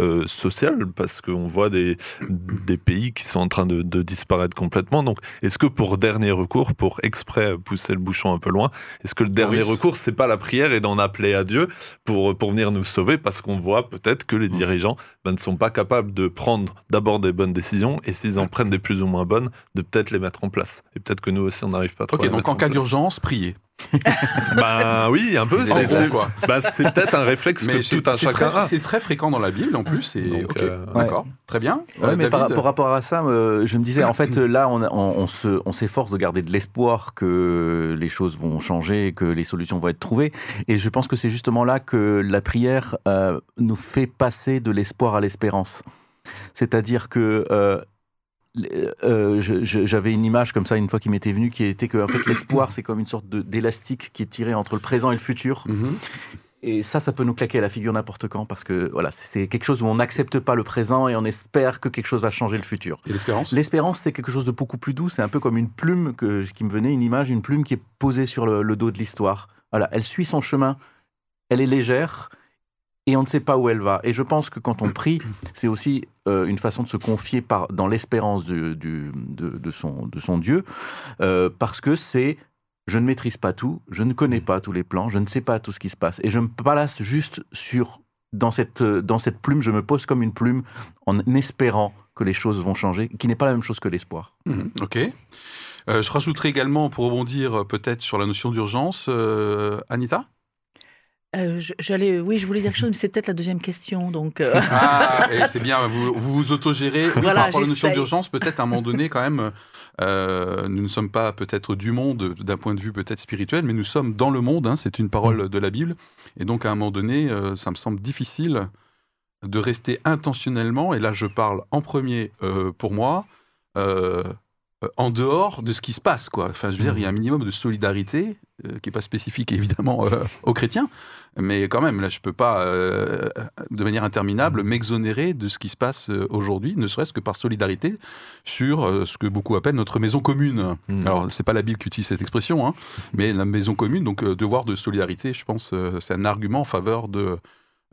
euh, sociale, parce qu'on voit des, des pays qui sont en train de, de disparaître complètement. Donc, est-ce que pour dernier recours, pour exprès pousser le bouchon un peu loin, est-ce que le dernier Maurice recours, c'est pas la prière et d'en appeler à Dieu pour, pour venir nous sauver, parce qu'on voit peut-être que les Mm. dirigeants ben, ne sont pas capables de prendre d'abord des bonnes décisions, et s'ils en prennent des plus ou moins bonnes, de peut-être les mettre en place. Et peut-être que nous aussi, on n'arrive pas trop à Ok, les donc en en cas d'urgence, prier. (laughs) bah oui, un peu. C'est gros, c'est- quoi. bah, c'est peut-être un réflexe Mais que tout un chacun très, a. c'est très fréquent dans la Bible en plus. Et, euh, d'accord, très bien. Ouais, Euh, mais par, rapport à ça, euh, je me disais, en fait, là, on, a- on, on se- on s'efforce de garder de l'espoir que les choses vont changer, que les solutions vont être trouvées. Et je pense que c'est justement là que la prière euh, nous fait passer de l'espoir à l'espérance. C'est-à-dire que euh, j'avais une image comme ça une fois qui m'était venue, qui était que en fait, l'espoir, c'est comme une sorte d'élastique qui est tiré entre le présent et le futur. Mhm. Et ça, ça peut nous claquer à la figure n'importe quand, parce que voilà, c'est quelque chose où on n'accepte pas le présent et on espère que quelque chose va changer le futur. Et l'espérance? L'espérance, c'est quelque chose de beaucoup plus doux. C'est un peu comme une plume que, qui me venait, une image, une plume qui est posée sur le, le dos de l'histoire. Voilà, elle suit son chemin, elle est légère et on ne sait pas où elle va. Et je pense que quand on prie, (coughs) c'est aussi euh, une façon de se confier par, dans l'espérance de, de son, de son Dieu, euh, parce que c'est je ne maîtrise pas tout, je ne connais pas tous les plans, je ne sais pas tout ce qui se passe. Et je me place juste sur, dans cette, dans cette plume, je me pose comme une plume en espérant que les choses vont changer, qui n'est pas la même chose que l'espoir. Mhm, Ok. Euh, je rajouterai également, pour rebondir peut-être sur la notion d'urgence, Anita? Euh, J'allais, oui, je voulais dire quelque chose, mais c'est peut-être la deuxième question. Donc, euh, (laughs) Ah, c'est bien, vous vous, vous autogérez. Oui, Voilà, par rapport à la notion d'urgence, peut-être à un moment donné, quand même, euh, nous ne sommes pas peut-être du monde d'un point de vue peut-être spirituel, mais nous sommes dans le monde, hein, c'est une parole de la Bible. Et donc, à un moment donné, ça me semble difficile de rester intentionnellement, et là je parle en premier pour moi, en dehors de ce qui se passe. Quoi. Enfin, je veux dire, il y a un minimum de solidarité, euh, qui n'est pas spécifique (laughs) évidemment euh, aux chrétiens, mais quand même, là, je ne peux pas, euh, de manière interminable, m'exonérer de ce qui se passe euh, aujourd'hui, ne serait-ce que par solidarité sur euh, ce que beaucoup appellent notre maison commune. Mm. Alors, c'est pas la Bible qui utilise cette expression, hein, (laughs) mais la maison commune, donc euh, devoir de solidarité, je pense, euh, c'est un argument en faveur de,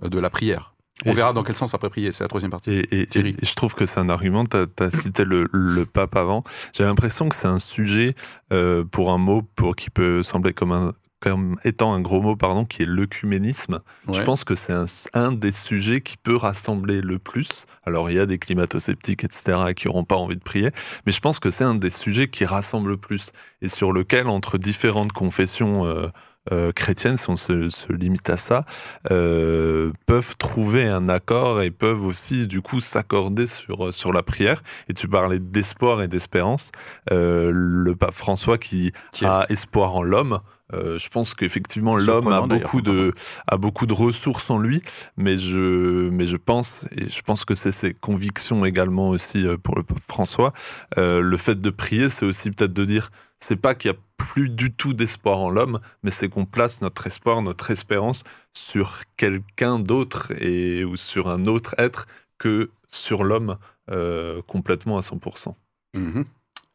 de la prière. On Et- verra dans quel sens après prier, c'est la troisième partie. Et, et- Thierry. et je trouve que c'est un argument, tu as, cité le, le pape avant. J'ai l'impression que c'est un sujet euh, pour un mot pour, qui peut sembler comme, un, comme étant un gros mot, pardon, qui est l'œcuménisme. Je pense que c'est un, un des sujets qui peut rassembler le plus. Alors il y a des climato-sceptiques, etc., qui n'auront pas envie de prier, mais je pense que c'est un des sujets qui rassemble le plus et sur lequel, entre différentes confessions euh, euh, chrétiennes, si on se, se limite à ça, euh, peuvent trouver un accord et peuvent aussi du coup s'accorder sur, sur la prière. Et tu parlais d'espoir et d'espérance. Euh, le pape François qui Tiens. a espoir en l'homme. euh, je pense qu'effectivement l'homme a beaucoup de a beaucoup de ressources en lui, mais je mais je pense et je pense que c'est ses convictions également aussi pour le pape François. euh, le fait de prier, c'est aussi peut-être de dire c'est pas qu'il y a plus du tout d'espoir en l'homme, mais c'est qu'on place notre espoir, notre espérance sur quelqu'un d'autre et ou sur un autre être que sur l'homme euh, complètement à 100%. Mhm.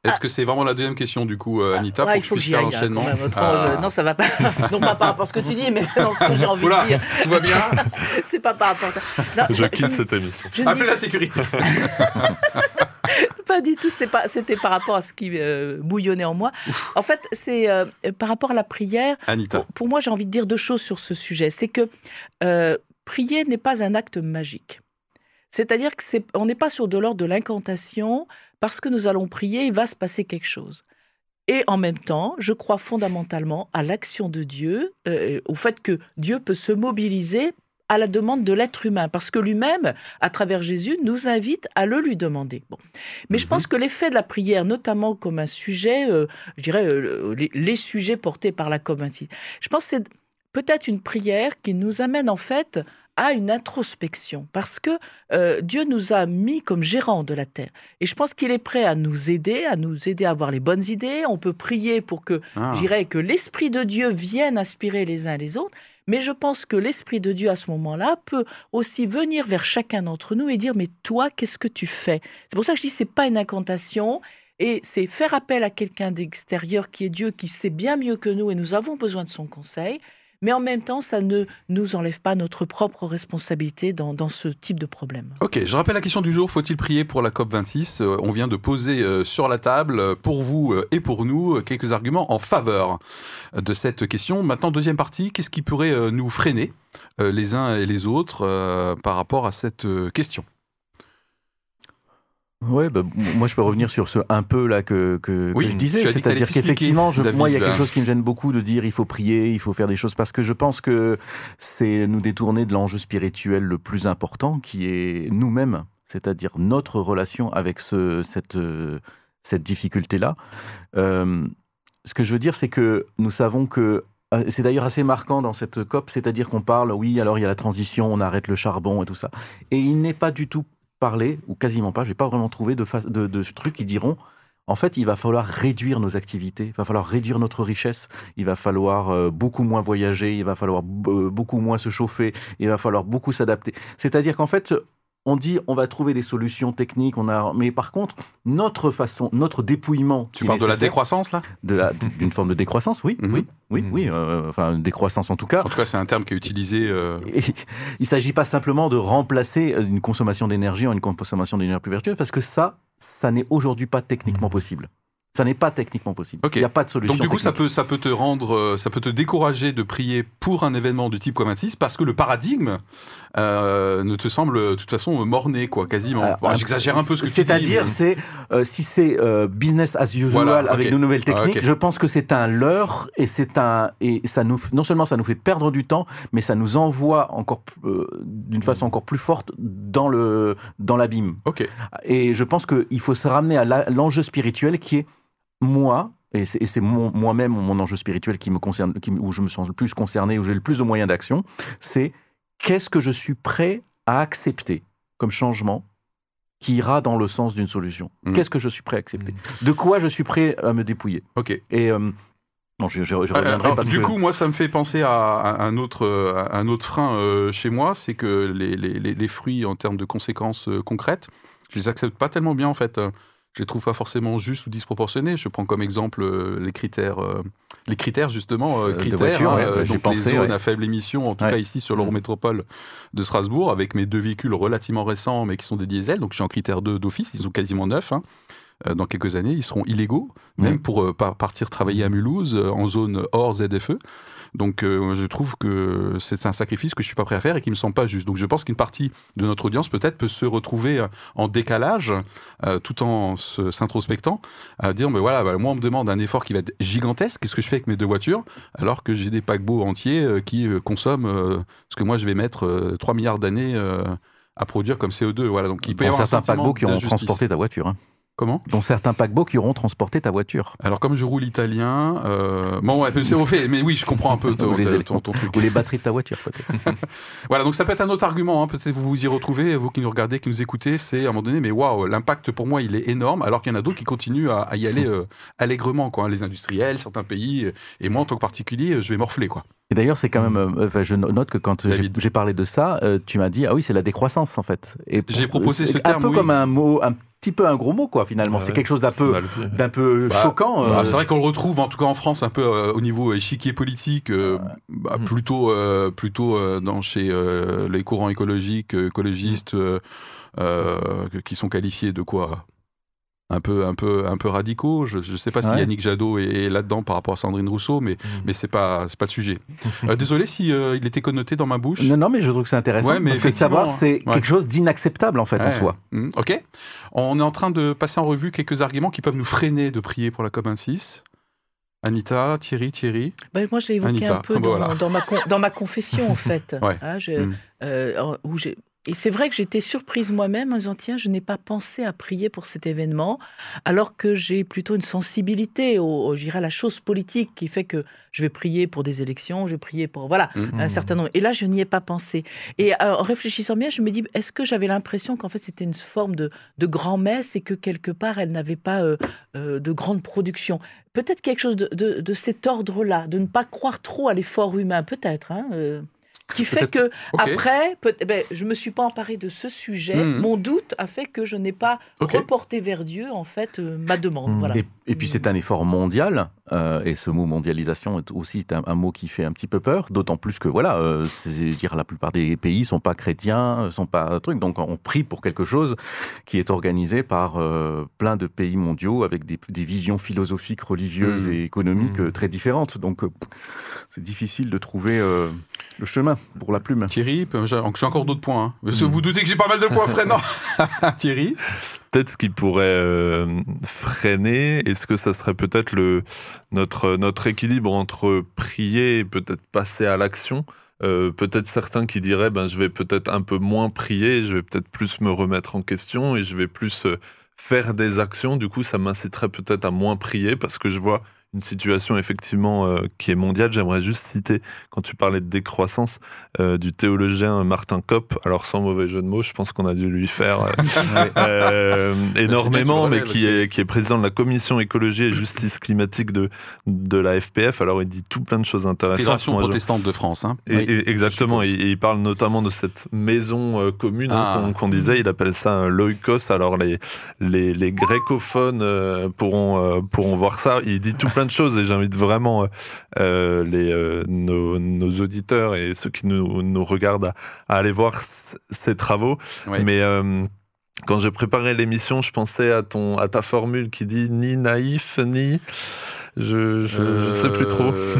Est-ce que c'est vraiment la deuxième question, du coup, euh, Anita, Ah, pour il faut que faire là, l'enchaînement Ah. je- Non, ça va pas. (laughs) non, pas par rapport à ce que tu dis, mais dans ce que j'ai envie Oula, de dire. tout va bien? (laughs) C'est pas par rapport à Non, Je quitte cette émission. Appelez dis la sécurité (laughs) (laughs) pas du tout. C'était pas. C'était par rapport à ce qui euh, bouillonnait en moi. En fait, c'est euh, par rapport à la prière. Anita. Pour, pour moi, j'ai envie de dire deux choses sur ce sujet. C'est que euh, prier n'est pas un acte magique. C'est-à-dire que c'est, on n'est pas sur de l'ordre de l'incantation. Parce que nous allons prier, il va se passer quelque chose. Et en même temps, je crois fondamentalement à l'action de Dieu, euh, au fait que Dieu peut se mobiliser à la demande de l'être humain, parce que lui-même, à travers Jésus, nous invite à le lui demander. Bon. Mais je Mhm. pense que l'effet de la prière, notamment comme un sujet, euh, je dirais euh, les, les sujets portés par la COP26, je pense que c'est peut-être une prière qui nous amène en fait à une introspection, parce que euh, Dieu nous a mis comme gérants de la terre. Et je pense qu'il est prêt à nous aider, à nous aider à avoir les bonnes idées. On peut prier pour que Ah. je dirais que l'Esprit de Dieu vienne inspirer les uns les autres, mais je pense que l'Esprit de Dieu à ce moment-là peut aussi venir vers chacun d'entre nous et dire mais toi qu'est-ce que tu fais? C'est pour ça que je dis c'est pas une incantation et c'est faire appel à quelqu'un d'extérieur qui est Dieu qui sait bien mieux que nous et nous avons besoin de son conseil. Mais en même temps, ça ne nous enlève pas notre propre responsabilité dans, ce type de problème. Ok, je rappelle la question du jour, faut-il prier pour la COP26 Euh, On vient de poser euh, sur la table, euh, pour vous et pour nous, quelques arguments en faveur de cette question. Maintenant, deuxième partie, qu'est-ce qui pourrait nous freiner les uns et les autres par rapport à cette question? Ouais, bah, moi je peux revenir sur ce un peu là que, que, que Oui, je disais, c'est-à-dire qu'effectivement, moi il y a quelque chose qui me gêne beaucoup de dire il faut prier, il faut faire des choses, parce que je pense que c'est nous détourner de l'enjeu spirituel le plus important qui est nous-mêmes, c'est-à-dire notre relation avec ce, cette, euh, cette difficulté-là. Euh, ce que je veux dire, c'est que nous savons que euh, c'est d'ailleurs assez marquant dans cette COP, c'est-à-dire qu'on parle, oui, alors il y a la transition, on arrête le charbon et tout ça. Et il n'est pas du tout parlé, ou quasiment pas, j'ai pas vraiment trouvé de, de, de trucs qui diront, en fait, il va falloir réduire nos activités, il va falloir réduire notre richesse, il va falloir euh, beaucoup moins voyager, il va falloir beaucoup moins se chauffer, il va falloir beaucoup s'adapter. C'est-à-dire qu'en fait, on dit on va trouver des solutions techniques, on a, mais par contre, notre façon, notre dépouillement. Tu parles de la décroissance là? d'une forme de décroissance, oui, Mhm. oui, oui, Mhm. oui, euh, enfin décroissance en tout cas. En tout cas, c'est un terme qui est utilisé. euh, Et (laughs) il ne s'agit pas simplement de remplacer euh, une consommation d'énergie en une consommation d'énergie plus vertueuse, parce que ça, ça n'est aujourd'hui pas techniquement possible. Ça n'est pas techniquement possible. Il n'y a pas de solution. Donc du coup, ça peut, ça peut te rendre, euh, ça peut te décourager de prier pour un événement du type COP26 parce que le paradigme euh, ne te semble de toute façon morné, quoi, quasiment. Bon, J'exagère un peu ce que tu dis. C'est-à-dire, mais- c'est euh, si c'est euh, business as usual Voilà, avec de nouvelles Ah, techniques, je pense que c'est un leurre et c'est un et ça nous non seulement ça nous fait perdre du temps, mais ça nous envoie encore d'une façon encore plus forte dans le dans l'abîme. Ok. Et je pense qu'il faut se ramener à l'enjeu spirituel qui est moi, et c'est moi-même mon enjeu spirituel qui me concerne, qui, où je me sens le plus concerné, où j'ai le plus de moyens d'action, c'est qu'est-ce que je suis prêt à accepter comme changement qui ira dans le sens d'une solution? Mhm. Qu'est-ce que je suis prêt à accepter? De quoi je suis prêt à me dépouiller? Ok. Et euh, non, je, je- je Euh, reviendrai alors, parce du que coup, moi, ça me fait penser à, un autre, un autre frein euh, chez moi, c'est que les, les- les- les fruits en termes de conséquences euh, concrètes, je les accepte pas tellement bien en fait. Je les trouve pas forcément justes ou disproportionnés. Je prends comme exemple euh, les critères, euh, les critères justement, euh, de critères, voiture, hein, ouais, donc les zones ouais. à faible émission, en tout Ouais. cas ici sur Mm. l'Eurométropole de Strasbourg, avec mes deux véhicules relativement récents, mais qui sont des diesels. Donc je suis en critère 2 d'office, ils sont quasiment neufs. hein. Dans quelques années, ils seront illégaux, même pour euh, par- partir travailler à Mulhouse euh, en zone hors ZFE. Donc euh, je trouve que c'est un sacrifice que je suis pas prêt à faire et qui me semble pas juste. Donc je pense qu'une partie de notre audience peut-être peut se retrouver euh, en décalage, euh, tout en s'introspectant, à dire mais voilà, bah, moi on me demande un effort qui va être gigantesque. Qu'est-ce que je fais avec mes deux voitures? Alors que j'ai des paquebots entiers euh, qui euh, consomment euh, ce que moi je vais mettre euh, 3 milliards d'années euh, à produire comme CO2. Voilà, donc il peut y avoir un certains paquebots qui d'injustice. transporté ta voiture. hein. Comment? Dont certains paquebots qui auront transporté ta voiture. Alors comme je roule italien, euh, bon ouais, c'est au fait, mais oui, je comprends un peu ton, les ton- truc. Ou les batteries de ta voiture, peut-être. (laughs) Voilà, donc ça peut être un autre argument, hein, peut-être vous vous y retrouvez, vous qui nous regardez, qui nous écoutez, c'est à un moment donné, mais waouh, l'impact pour moi il est énorme, alors qu'il y en a d'autres qui continuent à, à y aller euh, allègrement, quoi, hein, les industriels, certains pays, et moi en tant que particulier, je vais morfler, quoi. Et d'ailleurs, c'est quand même. euh, enfin, je note que quand j'ai parlé de ça, euh, tu m'as dit ah oui, c'est la décroissance en fait. J'ai proposé c'est ce un terme, peu oui. comme un mot, un petit peu un gros mot quoi. Finalement, c'est Ouais, quelque chose d'un C'est peu, d'un peu Bah, choquant. Bah, euh, c'est vrai qu'on le retrouve, en tout cas en France, un peu euh, au niveau échiquier politique, bah, Mm. plutôt, plutôt dans, chez les courants écologiques, écologistes, euh, qui sont qualifiés de quoi? Un peu, un peu, un peu radicaux. Je ne sais pas si Ouais. Yannick Jadot est, est là-dedans par rapport à Sandrine Rousseau, mais, Mm. mais c'est pas, c'est pas le sujet. (laughs) Euh, désolé si euh, il était connoté dans ma bouche. Non, non, mais je trouve que c'est intéressant. Ouais, mais parce que de savoir, c'est ouais. quelque chose d'inacceptable en fait en soi. Mm, ok. On est en train de passer en revue quelques arguments qui peuvent nous freiner de prier pour la COP26. Anita, Thierry, Thierry. Ben, moi, je l'ai évoqué Anita, un peu ah bah dans, voilà. dans ma, con- dans ma confession, en fait. (laughs) Ouais. Hein, je- Mm. euh, où j'ai- et c'est vrai que j'étais surprise moi-même en disant tiens, je n'ai pas pensé à prier pour cet événement, alors que j'ai plutôt une sensibilité au, dirais, à la chose politique qui fait que je vais prier pour des élections, je vais prier pour voilà Mm. un certain nombre. Et là, je n'y ai pas pensé. Et euh, en réfléchissant bien, je me dis est-ce que j'avais l'impression qu'en fait c'était une forme de, de grand-messe et que quelque part elle n'avait pas euh, euh, de grande production? Peut-être quelque chose de, de- de cet ordre-là, de ne pas croire trop à l'effort humain, peut-être. hein, qui fait que après, eh ben, je me suis pas emparée de ce sujet. Mhm. Mon doute a fait que je n'ai pas reporté vers Dieu en fait euh, ma demande. Voilà. Et, et puis c'est un effort mondial, euh, et ce mot mondialisation est aussi un, un mot qui fait un petit peu peur, d'autant plus que voilà, euh, dire la plupart des pays sont pas chrétiens, sont pas trucs, donc on prie pour quelque chose qui est organisé par euh, plein de pays mondiaux avec des, des visions philosophiques, religieuses Mhm. et économiques Mhm. euh, très différentes. Donc c'est difficile de trouver le chemin pour la plume. Thierry, j'ai encore d'autres points. hein. Parce que vous doutez que j'ai pas mal de points freinants. (laughs) Thierry? Peut-être ce qui pourrait euh, freiner, est-ce que ça serait peut-être le notre notre équilibre entre prier et peut-être passer à l'action? Euh, peut-être certains qui diraient ben je vais peut-être un peu moins prier, je vais peut-être plus me remettre en question et je vais plus euh, faire des actions. Du coup, ça m'inciterait peut-être à moins prier parce que je vois une situation effectivement euh, qui est mondiale. J'aimerais juste citer, quand tu parlais de décroissance, euh, du théologien Martin Kopp, alors sans mauvais jeu de mots, je pense qu'on a dû lui faire euh, (laughs) euh, énormément, mais qui est, qui est président de la commission écologie et justice climatique de, de la FPF. Alors il dit tout plein de choses intéressantes. Fédération Moi, je- protestante de France. Hein. et- et- exactement, et, et il parle notamment de cette maison commune hein, Ah. qu'on disait, il appelle ça un loikos, alors les, les, les grécophones pourront, pourront voir ça, il dit tout plein de choses et j'invite vraiment euh, euh, les, euh, nos, nos auditeurs et ceux qui nous, nous regardent à, à aller voir ces travaux. Mais euh, quand j'ai préparé l'émission, je pensais à, ton, à ta formule qui dit ni naïf, ni... Je, je, je sais plus trop. Euh,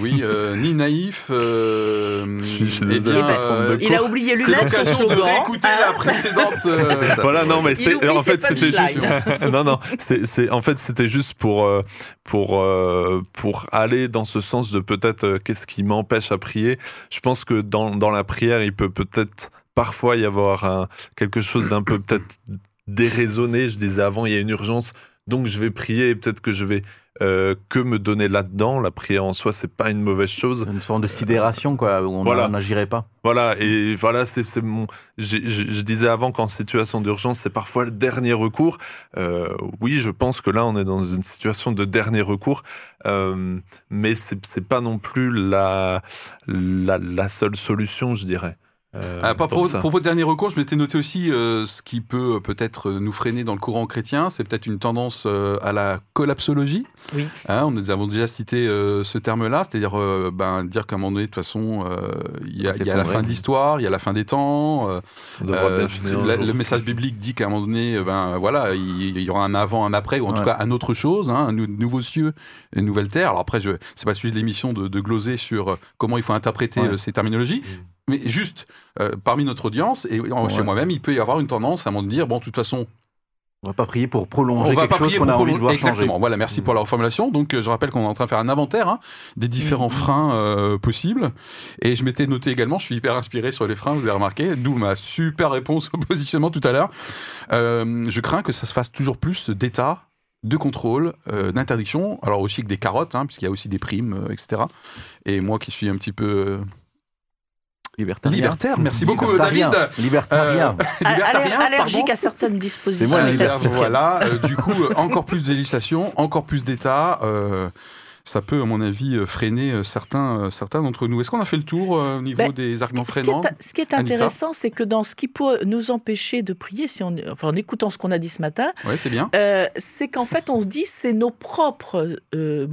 oui, euh, ni naïf. Euh, Je eh bien, euh, Il a oublié c'est lui-même son l'occasion de slogan. réécouter la précédente. euh, Voilà, non, mais c'est en fait c'était juste non non, c'est c'est en fait c'était juste pour euh, pour euh, pour aller dans ce sens de peut-être euh, qu'est-ce qui m'empêche à prier. Je pense que dans dans la prière, il peut peut-être parfois y avoir un, quelque chose d'un peu peut-être déraisonné. Je disais avant, il y a une urgence, donc je vais prier. et Peut-être que je vais euh, que me donner là-dedans? La prière en soi, c'est pas une mauvaise chose. Une forme de sidération, quoi, où on Voilà. n'agirait pas. Voilà, et voilà, c'est mon. Je, je disais avant qu'en situation d'urgence, c'est parfois le dernier recours. Euh, oui, je pense que là, on est dans une situation de dernier recours, euh, mais c'est c'est pas non plus la, la, la seule solution, je dirais. Euh, Ah, pas pour pro- ça. propos de dernier recours, je m'étais noté aussi euh, ce qui peut euh, peut-être euh, nous freiner dans le courant chrétien, c'est peut-être une tendance euh, à la collapsologie. Oui. Hein, on nous avons déjà cité euh, ce terme-là, c'est-à-dire euh, ben, dire qu'à un moment donné, de toute façon, euh, il y a, y a la vrai. fin de l'histoire, il y a la fin des temps. euh, euh, la- le message biblique dit qu'à un moment donné, ben voilà, il, il y aura un avant, un après, ou en tout cas un autre chose, hein, un nou- nouveau cieux, une nouvelle terre. Alors après, je, c'est pas le sujet de l'émission de, de gloser sur comment il faut interpréter Ouais. euh, ces terminologies, mais juste euh, parmi notre audience et en- chez moi-même, il peut y avoir une tendance à de dire bon, de toute façon, On va pas prier pour prolonger on va quelque pas chose prier qu'on pour a envie de prolonger- voir Exactement. changer. Voilà, merci pour la reformulation. Donc, euh, je rappelle qu'on est en train de faire un inventaire hein, des différents Mm. freins euh, possibles. Et je m'étais noté également, je suis hyper inspiré sur les freins, vous avez remarqué, d'où ma super réponse au (laughs) positionnement tout à l'heure. Euh, je crains que ça se fasse toujours plus d'état de contrôle, euh, d'interdiction, alors aussi avec des carottes, hein, puisqu'il y a aussi des primes, euh, etc. Et moi qui suis un petit peu euh, Libertarien. libertaire, merci beaucoup Libertarien. David, Libertarien. Euh, (laughs) libertarien, Aller- allergique à certaines dispositions C'est moi, voilà, euh, du coup, euh, encore plus de législation, encore plus d'État. euh, ça peut, à mon avis, freiner certains, certains d'entre nous. Est-ce qu'on a fait le tour euh, au niveau Ben, des Ce arguments qui- ce qui est- freinants Ce qui est intéressant, c'est que dans ce qui peut nous empêcher de prier, si on, enfin, en écoutant ce qu'on a dit ce matin, c'est bien. euh, c'est qu'en fait, on se dit c'est nos propres euh,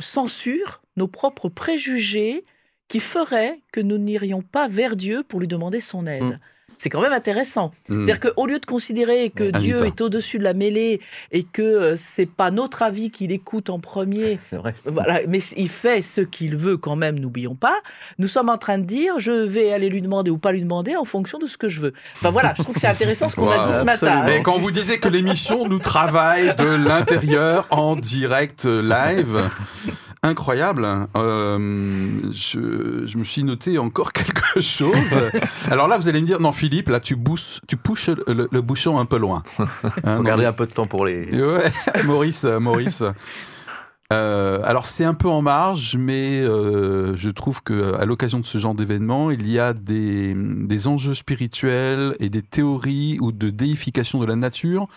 censures, nos propres préjugés qui feraient que nous n'irions pas vers Dieu pour lui demander son aide. Mm. C'est quand même intéressant. Hmm. C'est-à-dire qu'au lieu de considérer que. Dieu est au-dessus de la mêlée et que euh, c'est pas notre avis qu'il écoute en premier, (laughs) vrai. voilà, mais il fait ce qu'il veut quand même, n'oublions pas. Nous sommes en train de dire, je vais aller lui demander ou pas lui demander en fonction de ce que je veux. Enfin voilà, je trouve que c'est intéressant ce qu'on a dit ce matin. Absolument. Mais quand vous disiez que l'émission nous travaille de l'intérieur en direct euh, live, incroyable. Euh, je, je me suis noté encore (laughs) quelque chose. Alors là, vous allez me dire, non Philippe, là tu, bousses, tu pousses le, le bouchon un peu loin. (laughs) Hein, garder un peu de temps pour les. Ouais, (laughs) Maurice, euh, Maurice. Euh, alors c'est un peu en marge, mais euh, je trouve que à l'occasion de ce genre d'événement, il y a des, des enjeux spirituels et des théories ou de déification de la nature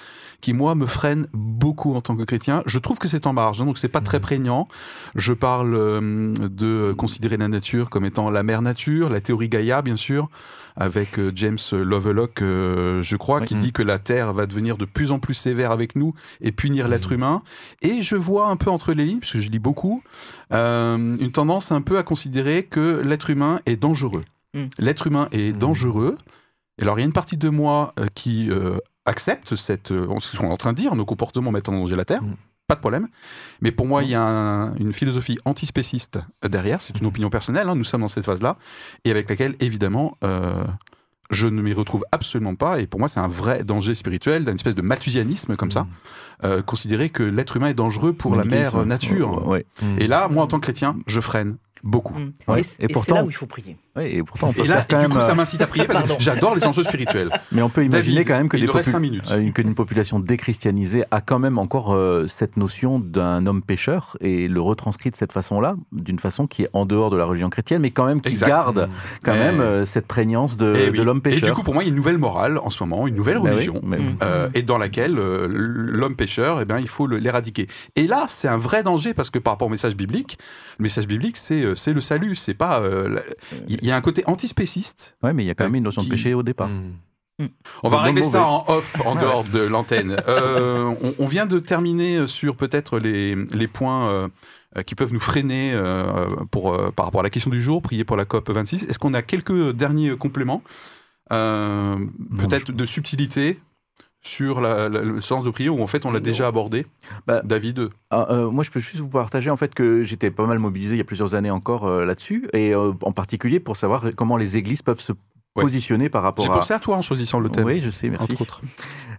qui moi me freinent beaucoup en tant que chrétien. Je trouve que c'est en marge, hein, donc c'est pas très prégnant. Je parle euh, de considérer la nature comme étant la mère nature, la théorie Gaïa bien sûr, avec euh, James Lovelock, euh, je crois, Oui. qui Mm. dit que la Terre va devenir de plus en plus sévère avec nous et punir l'être humain. Et je vois un peu entre les lignes, parce que je lis beaucoup, euh, une tendance un peu à considérer que l'être humain est dangereux. L'être humain est dangereux. Et alors, il y a une partie de moi euh, qui euh, accepte cette, euh, ce qu'on est en train de dire, nos comportements mettent en danger la Terre. Mm. Pas de problème. Mais pour moi, il y a un- une philosophie antispéciste derrière. C'est une opinion personnelle. hein, nous sommes dans cette phase-là. Et avec laquelle, évidemment, euh, je ne m'y retrouve absolument pas. Et pour moi, c'est un vrai danger spirituel, d'une espèce de malthusianisme comme ça. Euh, considérer que l'être humain est dangereux pour la mère nature. Ouais. Et là, moi, en tant que chrétien, je freine beaucoup. Mm. Ouais. Et, Et et pourtant- là où il faut prier. Ouais, et pourtant, on peut Et là, faire et du même, coup, ça euh, m'incite à prier parce que j'adore les enjeux spirituels. (laughs) Mais on peut imaginer David, quand même que, des popu- cinq minutes. euh, une- que une population déchristianisée a quand même encore euh, cette notion d'un homme pécheur et le retranscrit de cette façon-là, d'une façon qui est en dehors de la religion chrétienne, mais quand même qui Exact. garde quand Mais- même euh, cette prégnance de, Et, de oui. l'homme Et pécheur. du coup, pour moi, il y a une nouvelle morale en ce moment, une nouvelle Bah oui, religion. mais- Mm. euh, et dans laquelle euh, l'homme pécheur, eh bien, il faut l'éradiquer. Et là, c'est un vrai danger parce que par rapport au message biblique, le message biblique, c'est c'est le salut. C'est pas. euh, Il y a un côté antispéciste. Ouais, mais il y a quand même une notion Qui- de péché au départ. Mm. On va Le régler mauvais. ça en off, en (laughs) dehors de l'antenne. Euh, (laughs) on, on vient de terminer sur peut-être les, les points euh, qui peuvent nous freiner euh, pour, euh, par rapport à la question du jour, prier pour la COP 26. Est-ce qu'on a quelques derniers compléments euh, Peut-être de subtilité sur la- la- le sens de prière, où en fait on l'a déjà abordé. Bah, David Ah, euh, moi, je peux juste vous partager en fait que j'étais pas mal mobilisé il y a plusieurs années encore euh, là-dessus, et euh, en particulier pour savoir comment les églises peuvent se Ouais. positionner par rapport J'ai à. pensé à toi en choisissant le thème. Oui, je sais, merci. Entre autres. (laughs)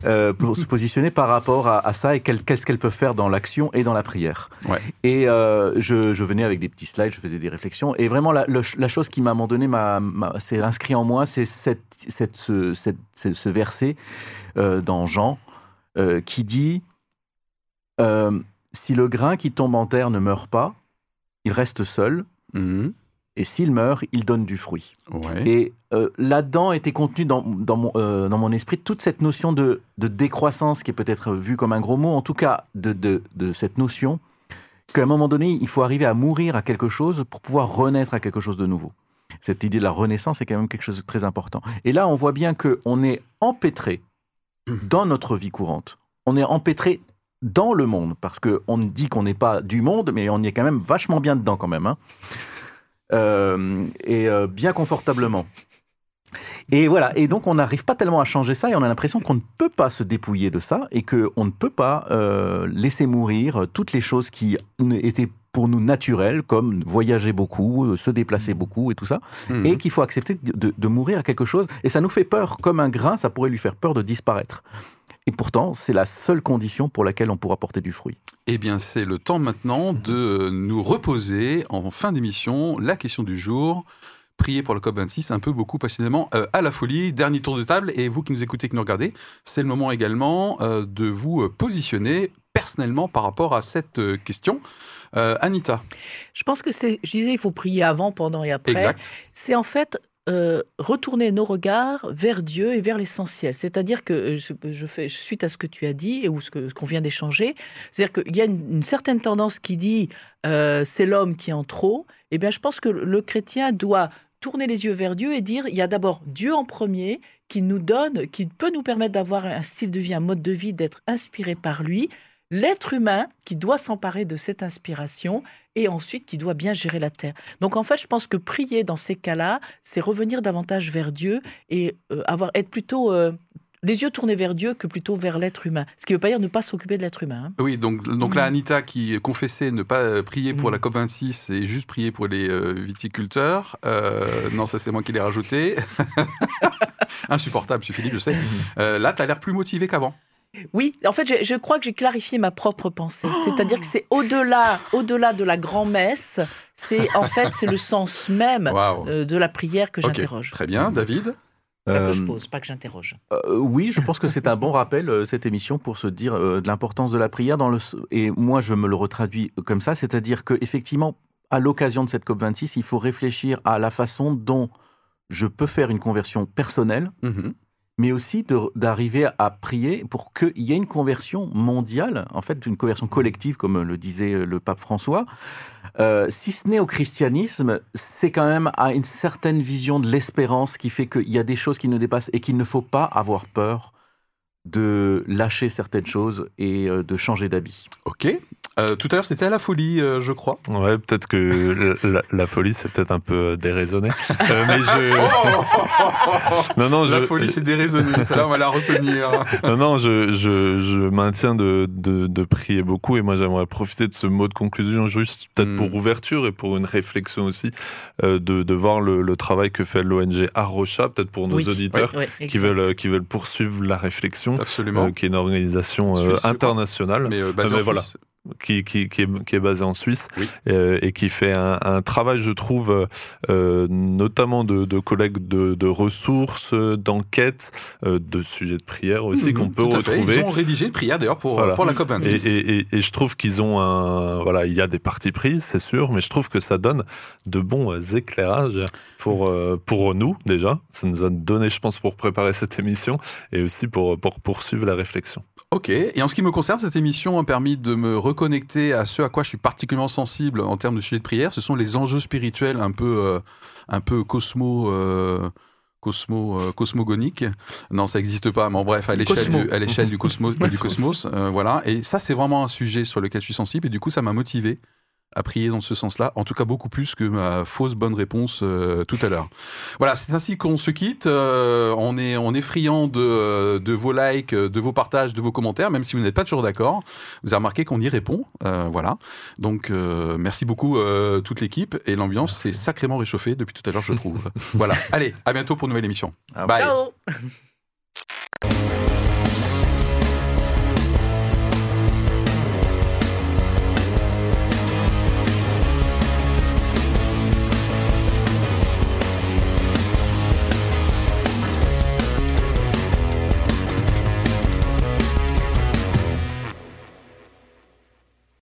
Euh, pour se positionner par rapport à, à ça et qu'est-ce qu'elles peuvent faire dans l'action et dans la prière. Ouais. Et euh, je, je venais avec des petits slides, je faisais des réflexions. Et vraiment, la, le- la chose qui m'a à un moment donné s'est inscrit en moi, c'est cette, cette, ce, cette- ce- ce verset euh, dans Jean qui dit Si le grain qui tombe en terre ne meurt pas, il reste seul. Mhm. Et s'il meurt, il donne du fruit. Ouais. Et euh, là-dedans était contenu dans, dans, mon, euh, dans mon esprit toute cette notion de, de décroissance qui est peut-être vue comme un gros mot, en tout cas de, de, de cette notion qu'à un moment donné, il faut arriver à mourir à quelque chose pour pouvoir renaître à quelque chose de nouveau. Cette idée de la renaissance est quand même quelque chose de très important. Et là, on voit bien qu'on est empêtré dans notre vie courante. On est empêtré dans le monde, parce qu'on dit qu'on n'est pas du monde, mais on y est quand même vachement bien dedans quand même. hein. Euh, et euh, bien confortablement. Et voilà, et donc on n'arrive pas tellement à changer ça et on a l'impression qu'on ne peut pas se dépouiller de ça et qu'on ne peut pas euh, laisser mourir toutes les choses qui étaient pour nous naturelles, comme voyager beaucoup, se déplacer beaucoup et tout ça, Mhm. et qu'il faut accepter de mourir à quelque chose. Et ça nous fait peur, comme un grain, ça pourrait lui faire peur de disparaître. Et pourtant, c'est la seule condition pour laquelle on pourra porter du fruit. Eh bien, c'est le temps maintenant de nous reposer en fin d'émission. La question du jour. Prier pour le COP26 un peu, beaucoup, passionnément, euh, à la folie. Dernier tour de table. Et vous qui nous écoutez, qui nous regardez, c'est le moment également euh, de vous euh, positionner personnellement par rapport à cette euh, question. Euh, Anita, Je pense que c'est, je disais, il faut prier avant, pendant et après. exact. c'est en fait euh, retourner nos regards vers Dieu et vers l'essentiel. C'est-à-dire que euh, je, fais suite à ce que tu as dit et ou ce qu'on vient d'échanger, c'est-à-dire qu'il y a une, certaine tendance qui dit euh, c'est l'homme qui en trop. Eh bien, je pense que le chrétien doit tourner les yeux vers Dieu et dire il y a d'abord Dieu en premier qui nous donne, qui peut nous permettre d'avoir un style de vie, un mode de vie, d'être inspiré par lui. L'être humain qui doit s'emparer de cette inspiration et ensuite qui doit bien gérer la terre. Donc en fait, je pense que prier dans ces cas-là, c'est revenir davantage vers Dieu et euh, avoir être plutôt euh, les yeux tournés vers Dieu que plutôt vers l'être humain. Ce qui ne veut pas dire ne pas s'occuper de l'être humain. hein. Oui, donc, donc là, Mhm. Anita qui confessait ne pas euh, prier pour Mhm. la COP26 et juste prier pour les euh, viticulteurs. Euh, non, ça c'est moi qui l'ai rajouté. (laughs) Insupportable, ce Philippe, je sais. Euh, là, tu as l'air plus motivé qu'avant. Oui, en fait, je, je crois que j'ai clarifié ma propre pensée. C'est-à-dire que c'est au-delà, au-delà de la grand-messe. C'est en fait, c'est le sens même euh, de la prière que j'interroge. Très bien, David? Pas Euh, que je pose, pas que j'interroge. Euh, oui, je pense que c'est un bon rappel, euh, cette émission, pour se dire euh, de l'importance de la prière. Dans le, et moi, je me le retraduis comme ça, c'est-à-dire qu'effectivement, à l'occasion de cette COP26, il faut réfléchir à la façon dont je peux faire une conversion personnelle, Mhm. Mais aussi d'arriver à prier pour qu'il y ait une conversion mondiale, en fait, une conversion collective, comme le disait le pape François. Euh, si ce n'est au christianisme, c'est quand même à une certaine vision de l'espérance qui fait qu'il y a des choses qui nous dépassent et qu'il ne faut pas avoir peur de lâcher certaines choses et euh, de changer d'habit. Ok. Euh, tout à l'heure, c'était à la folie, euh, je crois. Ouais, peut-être que la, la folie, c'est peut-être un peu euh, déraisonné. Euh, mais je. non, non, la je. folie, c'est déraisonné. Celle-là, on va la retenir. (laughs) Non, non, je, je, je maintiens de, de, de prier beaucoup et moi j'aimerais profiter de ce mot de conclusion juste peut-être Mm. pour ouverture et pour une réflexion aussi euh, de, de voir le, le travail que fait l'ONG Arrocha, peut-être pour nos Oui. auditeurs qui, veulent, qui veulent poursuivre la réflexion, Absolument. euh, qui est une organisation euh, internationale mais euh, basé mais en voilà. Qui, qui, qui, est, qui est basée en Suisse Oui. euh, et qui fait un, un travail, je trouve, euh, euh, notamment de, de collecte de, de ressources, d'enquêtes, euh, de sujets de prière aussi Mhm, qu'on peut fait. retrouver. Ils ont rédigé une prière d'ailleurs pour, Voilà. pour la Et, COP26. et, et, et je trouve qu'ils ont un. Voilà, il y a des parties prises, c'est sûr, mais je trouve que ça donne de bons éclairages pour, pour nous, déjà. Ça nous a donné, je pense, pour préparer cette émission et aussi pour, pour poursuivre la réflexion. Ok, et en ce qui me concerne, cette émission a permis de me reconnecter à ce à quoi je suis particulièrement sensible en termes de sujet de prière. Ce sont les enjeux spirituels un peu, euh, un peu cosmo. euh, Cosmo, euh, cosmogonique. Non, ça n'existe pas, mais en bref, à l'échelle du, à l'échelle du (laughs) cosmos, du cosmos euh, voilà. Et ça, c'est vraiment un sujet sur lequel je suis sensible, et du coup, ça m'a motivé à prier dans ce sens-là, en tout cas beaucoup plus que ma fausse bonne réponse euh, tout à l'heure. Voilà, c'est ainsi qu'on se quitte. Euh, on est on est friand de, de vos likes, de vos partages, de vos commentaires, même si vous n'êtes pas toujours d'accord. Vous avez remarqué qu'on y répond, euh, voilà. Donc euh, merci beaucoup euh, toute l'équipe et l'ambiance s'est sacrément réchauffée depuis tout à l'heure, je trouve. (laughs) voilà. Allez, à bientôt pour une nouvelle émission. Ah, Bye. Ciao (laughs)